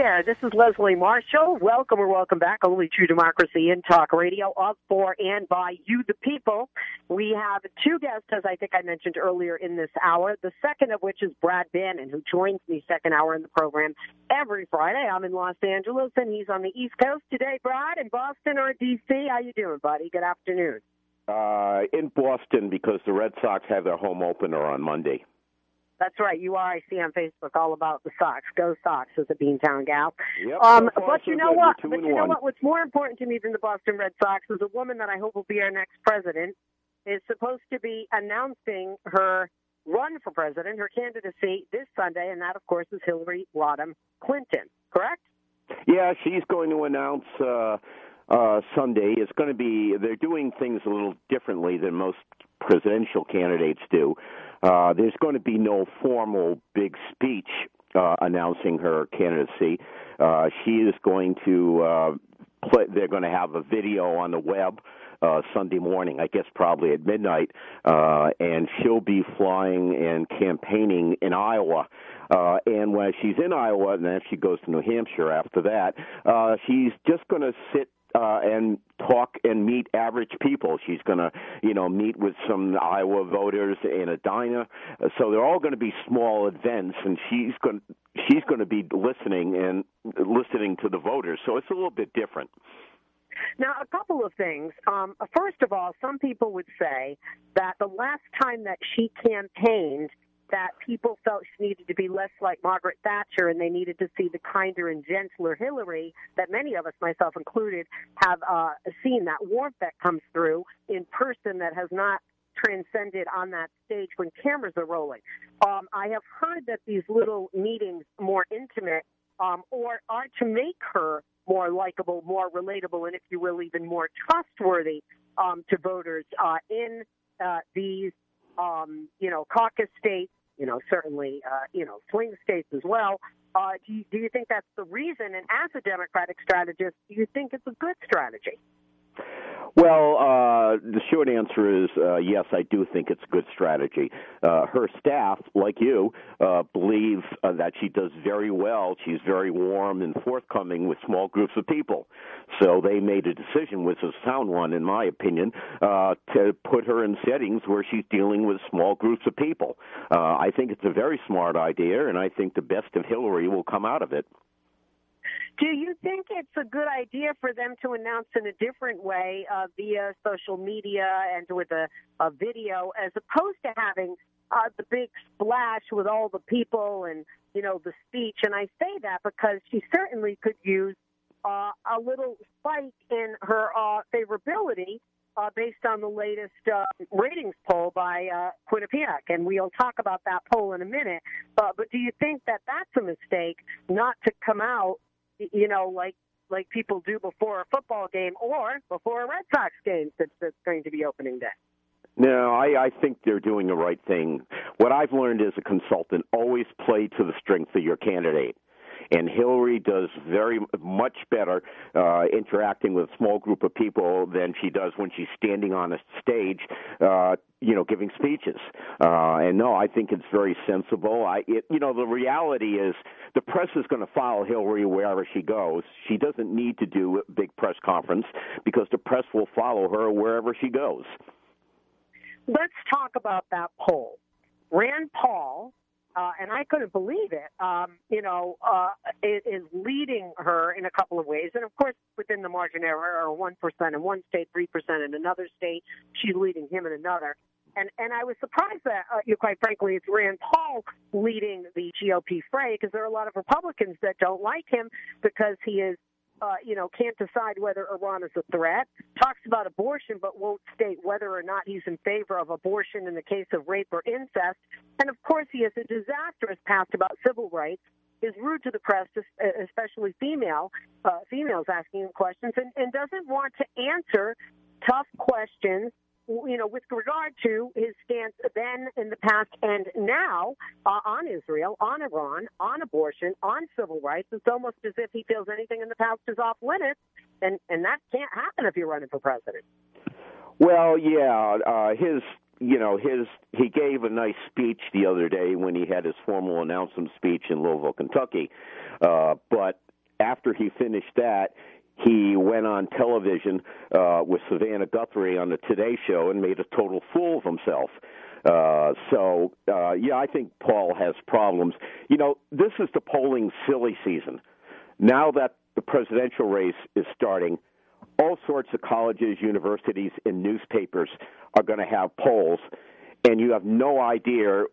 there. This is Leslie Marshall. Welcome or welcome back. Only True Democracy in Talk Radio of, for, and by you, the people. We have two guests, as I think I mentioned earlier in this hour. The second of which is Brad Bannon, who joins me second hour in the program every Friday. I'm in Los Angeles, and he's on the East Coast today. Brad, in Boston or D.C. How you doing, buddy? Good afternoon. Uh, in Boston because the Red Sox have their home opener on Monday. That's right. You are. I see on Facebook all about the Sox. Go Sox as a Beantown gal. Yep, um, so but you know what? But you know one. what? What's more important to me than the Boston Red Sox is a woman that I hope will be our next president is supposed to be announcing her run for president, her candidacy this Sunday, and that, of course, is Hillary Rodham Clinton. Correct? Yeah, she's going to announce uh, uh, Sunday. It's going to be. They're doing things a little differently than most presidential candidates do. Uh, there's going to be no formal big speech uh, announcing her candidacy. Uh, she is going to. Uh, play, they're going to have a video on the web. Uh, Sunday morning, I guess probably at midnight, uh, and she'll be flying and campaigning in Iowa. Uh, and when she's in Iowa, and then she goes to New Hampshire after that, uh, she's just going to sit uh, and talk and meet average people. She's going to, you know, meet with some Iowa voters in a diner. So they're all going to be small events, and she's going she's going to be listening and listening to the voters. So it's a little bit different. Now, a couple of things. Um, first of all, some people would say that the last time that she campaigned, that people felt she needed to be less like Margaret Thatcher and they needed to see the kinder and gentler Hillary that many of us, myself included, have uh, seen that warmth that comes through in person that has not transcended on that stage when cameras are rolling. Um, I have heard that these little meetings, more intimate, um, or are to make her more likable, more relatable, and if you will, even more trustworthy um, to voters uh, in uh, these, um, you know, caucus states. You know, certainly, uh, you know, swing states as well. Uh, do, you, do you think that's the reason? And as a Democratic strategist, do you think it's a good strategy? Well, uh, the short answer is uh, yes, I do think it's a good strategy. Uh, her staff, like you, uh, believe uh, that she does very well. She's very warm and forthcoming with small groups of people. So they made a decision, which is a sound one, in my opinion, uh, to put her in settings where she's dealing with small groups of people. Uh, I think it's a very smart idea, and I think the best of Hillary will come out of it. Do you think it's a good idea for them to announce in a different way uh, via social media and with a, a video as opposed to having uh, the big splash with all the people and, you know, the speech? And I say that because she certainly could use uh, a little spike in her uh, favorability uh, based on the latest uh, ratings poll by uh, Quinnipiac, and we'll talk about that poll in a minute. But but do you think that that's a mistake not to come out, you know, like like people do before a football game or before a Red Sox game that's, that's going to be opening day? No, I, I think they're doing the right thing. What I've learned as a consultant, always play to the strength of your candidate. And Hillary does very much better uh, interacting with a small group of people than she does when she's standing on a stage, uh, you know, giving speeches. Uh, and no, I think it's very sensible. I, it, you know, the reality is the press is going to follow Hillary wherever she goes. She doesn't need to do a big press conference because the press will follow her wherever she goes. Let's talk about that poll. Rand Paul, uh, and I couldn't believe it, um, you know, uh, is, is leading her in a couple of ways. And of course, within the margin error, or 1% in one state, 3% in another state, she's leading him in another. And and I was surprised that, uh, you know, quite frankly, it's Rand Paul leading the GOP fray because there are a lot of Republicans that don't like him because he is uh, you know, can't decide whether Iran is a threat, talks about abortion but won't state whether or not he's in favor of abortion in the case of rape or incest. And of course, he has a disastrous past about civil rights, is rude to the press, especially female uh, females asking him questions, and, and doesn't want to answer tough questions you know, with regard to his stance then in the past and now uh, on Israel, on Iran, on abortion, on civil rights, it's almost as if he feels anything in the past is off limits, and and that can't happen if you're running for president. Well, yeah, uh, his you know his he gave a nice speech the other day when he had his formal announcement speech in Louisville, Kentucky, uh, but after he finished that, he went on television uh, with Savannah Guthrie on the Today Show and made a total fool of himself. Uh, so, uh, yeah, I think Paul has problems. You know, this is the polling silly season. Now that the presidential race is starting, all sorts of colleges, universities, and newspapers are going to have polls, and you have no idea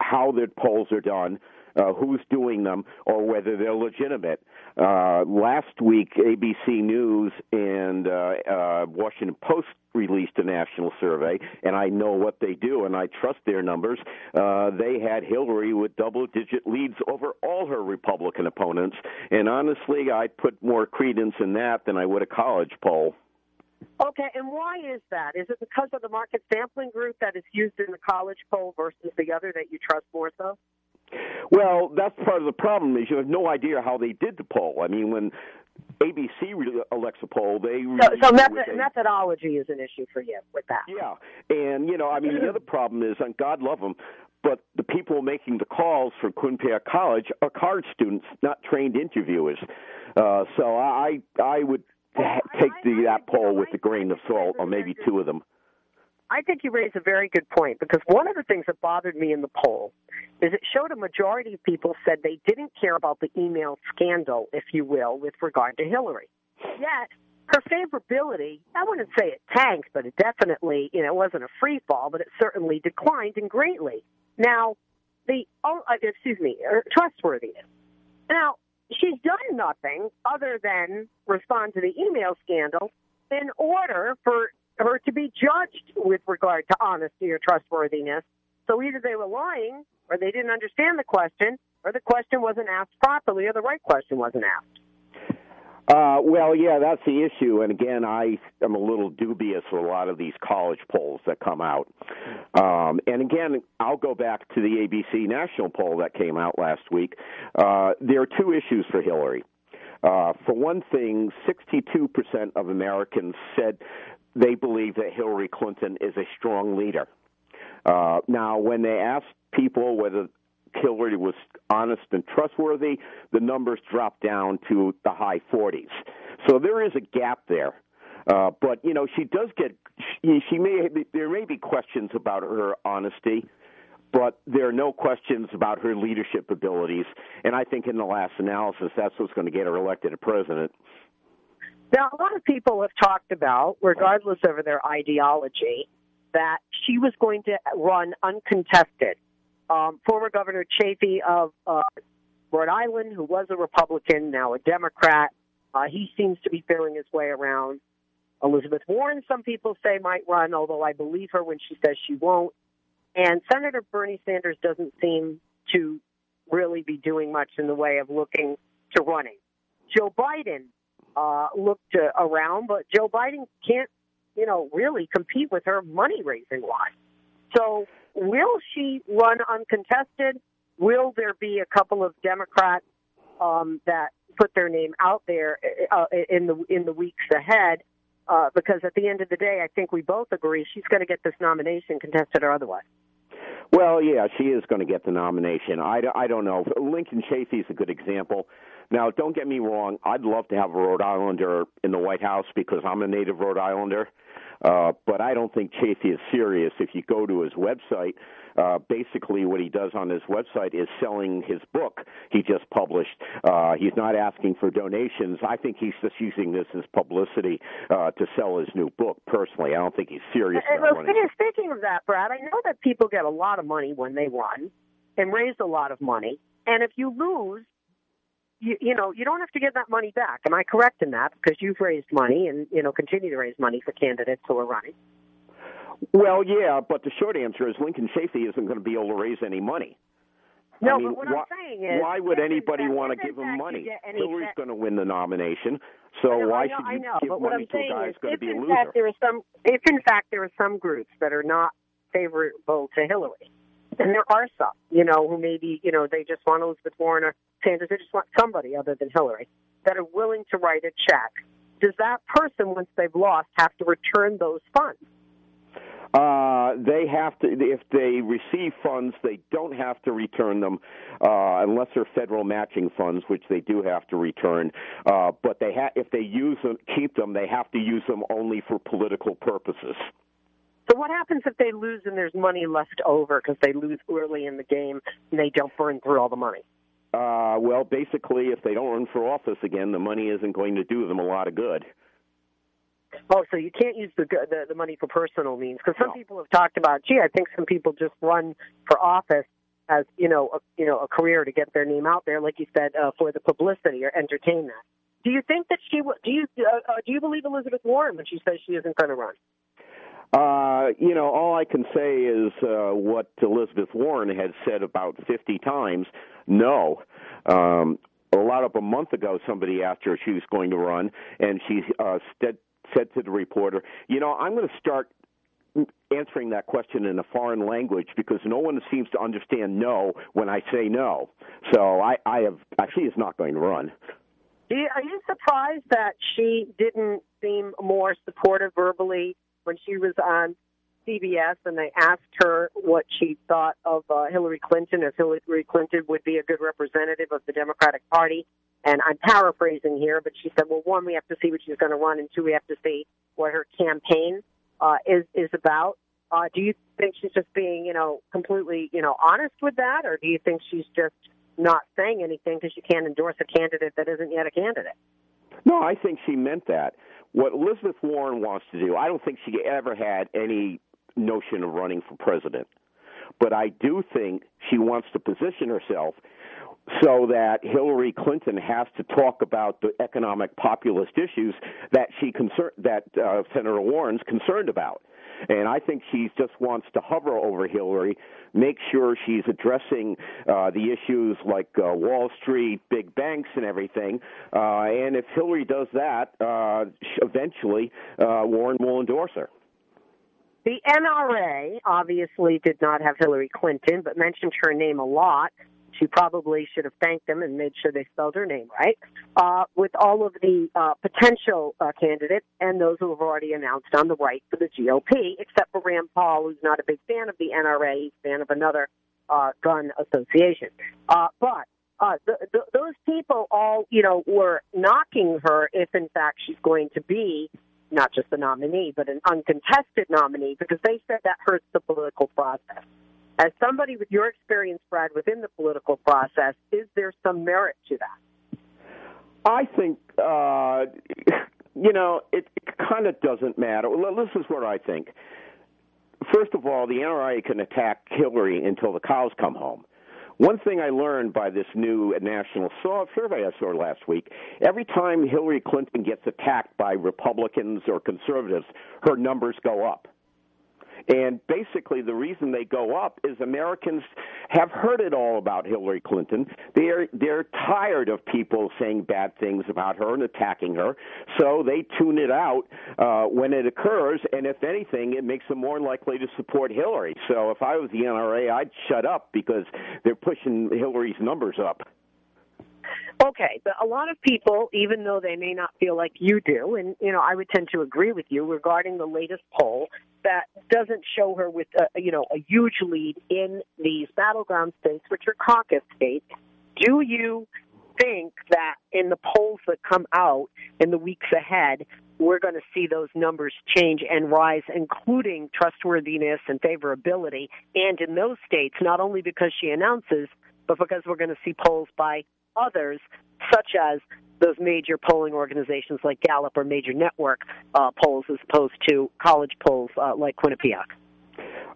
how the polls are done, uh, who's doing them, or whether they're legitimate. Uh, last week, ABC News and uh, uh, Washington Post released a national survey, and I know what they do, and I trust their numbers. Uh, they had Hillary with double-digit leads over all her Republican opponents, and honestly, I'd put more credence in that than I would a college poll. Okay, and why is that? Is it because of the market sampling group that is used in the college poll versus the other that you trust more so? Well, that's part of the problem is you have no idea how they did the poll. I mean, when ABC elects a poll, they so, so method, methodology is an issue for you with that. Yeah, and you know, I mean, the other problem is, and God love them, but the people making the calls for Quinnipiac College are college students, not trained interviewers. Uh, so I I would take the that poll with a grain of salt, or maybe two of them. I think you raise a very good point because one of the things that bothered me in the poll is it showed a majority of people said they didn't care about the email scandal, if you will, with regard to Hillary. Yet her favorability, I wouldn't say it tanked, but it definitely, you know, it wasn't a free fall, but it certainly declined and greatly. Now, the, oh, uh, excuse me, trustworthiness. Now, she's done nothing other than respond to the email scandal in order for her to be judged with regard to honesty or trustworthiness. So either they were lying or they didn't understand the question, or the question wasn't asked properly, or the right question wasn't asked. Uh, well, yeah, that's the issue. And again, I am a little dubious with a lot of these college polls that come out. Um, and again, I'll go back to the ABC national poll that came out last week. Uh, there are two issues for Hillary. Uh, for one thing, 62% of Americans said they believe that Hillary Clinton is a strong leader. Uh, now, when they asked people whether Hillary was honest and trustworthy, the numbers dropped down to the high 40s. So there is a gap there. Uh, but you know, she does get. She, she may. There may be questions about her honesty, but there are no questions about her leadership abilities. And I think in the last analysis, that's what's going to get her elected a president. Now, a lot of people have talked about, regardless of their ideology, that she was going to run uncontested. Um, former Governor Chafee of uh, Rhode Island, who was a Republican, now a Democrat, uh, he seems to be feeling his way around. Elizabeth Warren, some people say might run, although I believe her when she says she won't. And Senator Bernie Sanders doesn't seem to really be doing much in the way of looking to running. Joe Biden uh, looked uh, around, but Joe Biden can't, you know, really compete with her money raising wise. So, will she run uncontested? Will there be a couple of Democrats um, that put their name out there uh, in the in the weeks ahead? Uh, because at the end of the day, I think we both agree she's going to get this nomination, contested or otherwise. Well, yeah, she is going to get the nomination. I, I don't know. Lincoln Chafee is a good example. Now, don't get me wrong. I'd love to have a Rhode Islander in the White House because I'm a native Rhode Islander. Uh, but I don't think Chafee is serious. If you go to his website, uh, basically what he does on his website is selling his book he just published. Uh, he's not asking for donations. I think he's just using this as publicity uh, to sell his new book. Personally, I don't think he's serious. And, well, speaking of that, Brad, I know that people get a lot of money when they run and raise a lot of money, and if you lose, you, you know, you don't have to give that money back. Am I correct in that? Because you've raised money and, you know, continue to raise money for candidates who are running. Well, yeah, but the short answer is Lincoln Chafee isn't going to be able to raise any money. No, I mean, but what why, I'm saying is, why would anybody fact, want to give him money? Hillary's going to win the nomination, so why know, should you know, give but money to a guy who's going to be a in loser? Fact there are some, if in fact there are some groups that are not favorable to Hillary, and there are some, you know, who maybe, you know, they just want Elizabeth Warren or Sanders, they just want somebody other than Hillary, that are willing to write a check. Does that person, once they've lost, have to return those funds? Uh, they have to, if they receive funds, they don't have to return them uh, unless they're federal matching funds, which they do have to return. Uh, but they ha- if they use them, keep them, they have to use them only for political purposes. So what happens if they lose and there's money left over because they lose early in the game and they don't burn through all the money? Uh, well, basically, if they don't run for office again, the money isn't going to do them a lot of good. Oh, so you can't use the the, the money for personal means because some No. people have talked about. Gee, I think some people just run for office as you know, a, you know, a career to get their name out there, like you said, uh, for the publicity or entertainment. Do you think that she? w- Do you uh, uh, do you believe Elizabeth Warren when she says she isn't going to run? Uh, you know, all I can say is uh, what Elizabeth Warren had said about 50 times. No. Um, a lot of a month ago, somebody asked her if she was going to run, and she uh, said, said to the reporter, "You know, I'm going to start answering that question in a foreign language because no one seems to understand no when I say no. So I, I have, she is not going to run." Are you surprised that she didn't seem more supportive verbally when she was on CBS and they asked her what she thought of uh, Hillary Clinton, if Hillary Clinton would be a good representative of the Democratic Party? And I'm paraphrasing here, but she said, well, one, we have to see what she's going to run, and two, we have to see what her campaign uh, is is about. Uh, do you think she's just being, you know, completely, you know, honest with that, or do you think she's just not saying anything because you can't endorse a candidate that isn't yet a candidate? No, I think she meant that. What Elizabeth Warren wants to do, I don't think she ever had any notion of running for president. But I do think she wants to position herself so that Hillary Clinton has to talk about the economic populist issues that she concern that uh, Senator Warren's concerned about. And I think she just wants to hover over Hillary, make sure she's addressing uh, the issues like uh, Wall Street, big banks, and everything. Uh, and if Hillary does that, uh, eventually uh, Warren will endorse her. The NRA obviously did not have Hillary Clinton, but mentioned her name a lot. She probably should have thanked them and made sure they spelled her name right. Uh, with all of the uh, potential uh, candidates and those who have already announced on the right for the GOP, except for Rand Paul, who's not a big fan of the NRA, he's a fan of another uh, gun association. Uh, but uh, th- th- those people all, you know, were knocking her if, in fact, she's going to be not just the nominee, but an uncontested nominee, because they said that hurts the political process. As somebody with your experience, Brad, within the political process, is there some merit to that? I think, uh, you know, it, it kind of doesn't matter. Well, This is what I think. First of all, the NRA can attack Hillary until the cows come home. One thing I learned by this new national survey I saw last week every time Hillary Clinton gets attacked by Republicans or conservatives, her numbers go up. And basically, the reason they go up is Americans have heard it all about Hillary Clinton. They're they're tired of people saying bad things about her and attacking her, so they tune it out uh, when it occurs. And if anything, it makes them more likely to support Hillary. So if I was the NRA, I'd shut up because they're pushing Hillary's numbers up. Okay, but a lot of people, even though they may not feel like you do, and you know, I would tend to agree with you regarding the latest poll that doesn't show her with a, you know a huge lead in these battleground states, which are caucus states. Do you think that in the polls that come out in the weeks ahead, we're going to see those numbers change and rise, including trustworthiness and favorability, and in those states, not only because she announces, but because we're going to see polls by others, such as those major polling organizations like Gallup or major network uh, polls, as opposed to college polls uh, like Quinnipiac?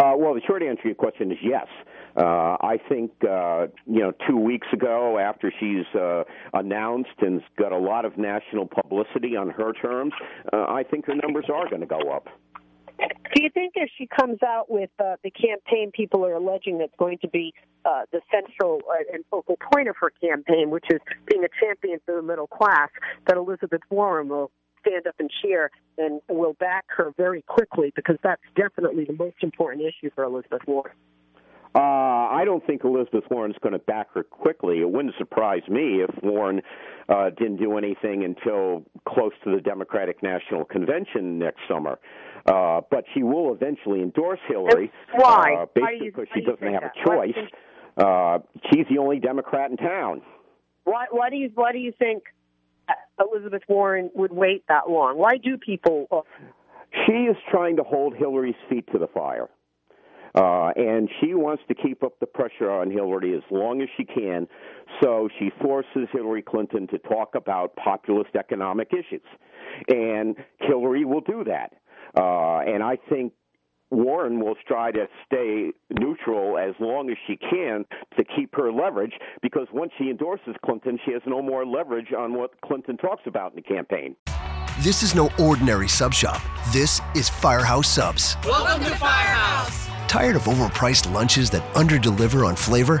Uh, well, the short answer to your question is yes. Uh, I think uh, you know two weeks ago, after she's uh, announced and got a lot of national publicity on her terms, uh, I think her numbers are going to go up. Do you think if she comes out with uh, the campaign people are alleging that's going to be uh, the central uh, and focal point of her campaign, which is being a champion for the middle class, that Elizabeth Warren will stand up and cheer and will back her very quickly because that's definitely the most important issue for Elizabeth Warren? Uh, I don't think Elizabeth Warren's going to back her quickly. It wouldn't surprise me if Warren uh, didn't do anything until close to the Democratic National Convention next summer. Uh, but she will eventually endorse Hillary. Why? Uh, basically because she doesn't have a choice. Uh, she's the only Democrat in town. Why, why do you why do you think Elizabeth Warren would wait that long? Why do people? Uh, she is trying to hold Hillary's feet to the fire. Uh, and she wants to keep up the pressure on Hillary as long as she can. So she forces Hillary Clinton to talk about populist economic issues. And Hillary will do that. Uh, and I think Warren will try to stay neutral as long as she can to keep her leverage because once she endorses Clinton, she has no more leverage on what Clinton talks about in the campaign. This is no ordinary sub shop. This is Firehouse Subs. Welcome to Firehouse. Tired of overpriced lunches that underdeliver on flavor?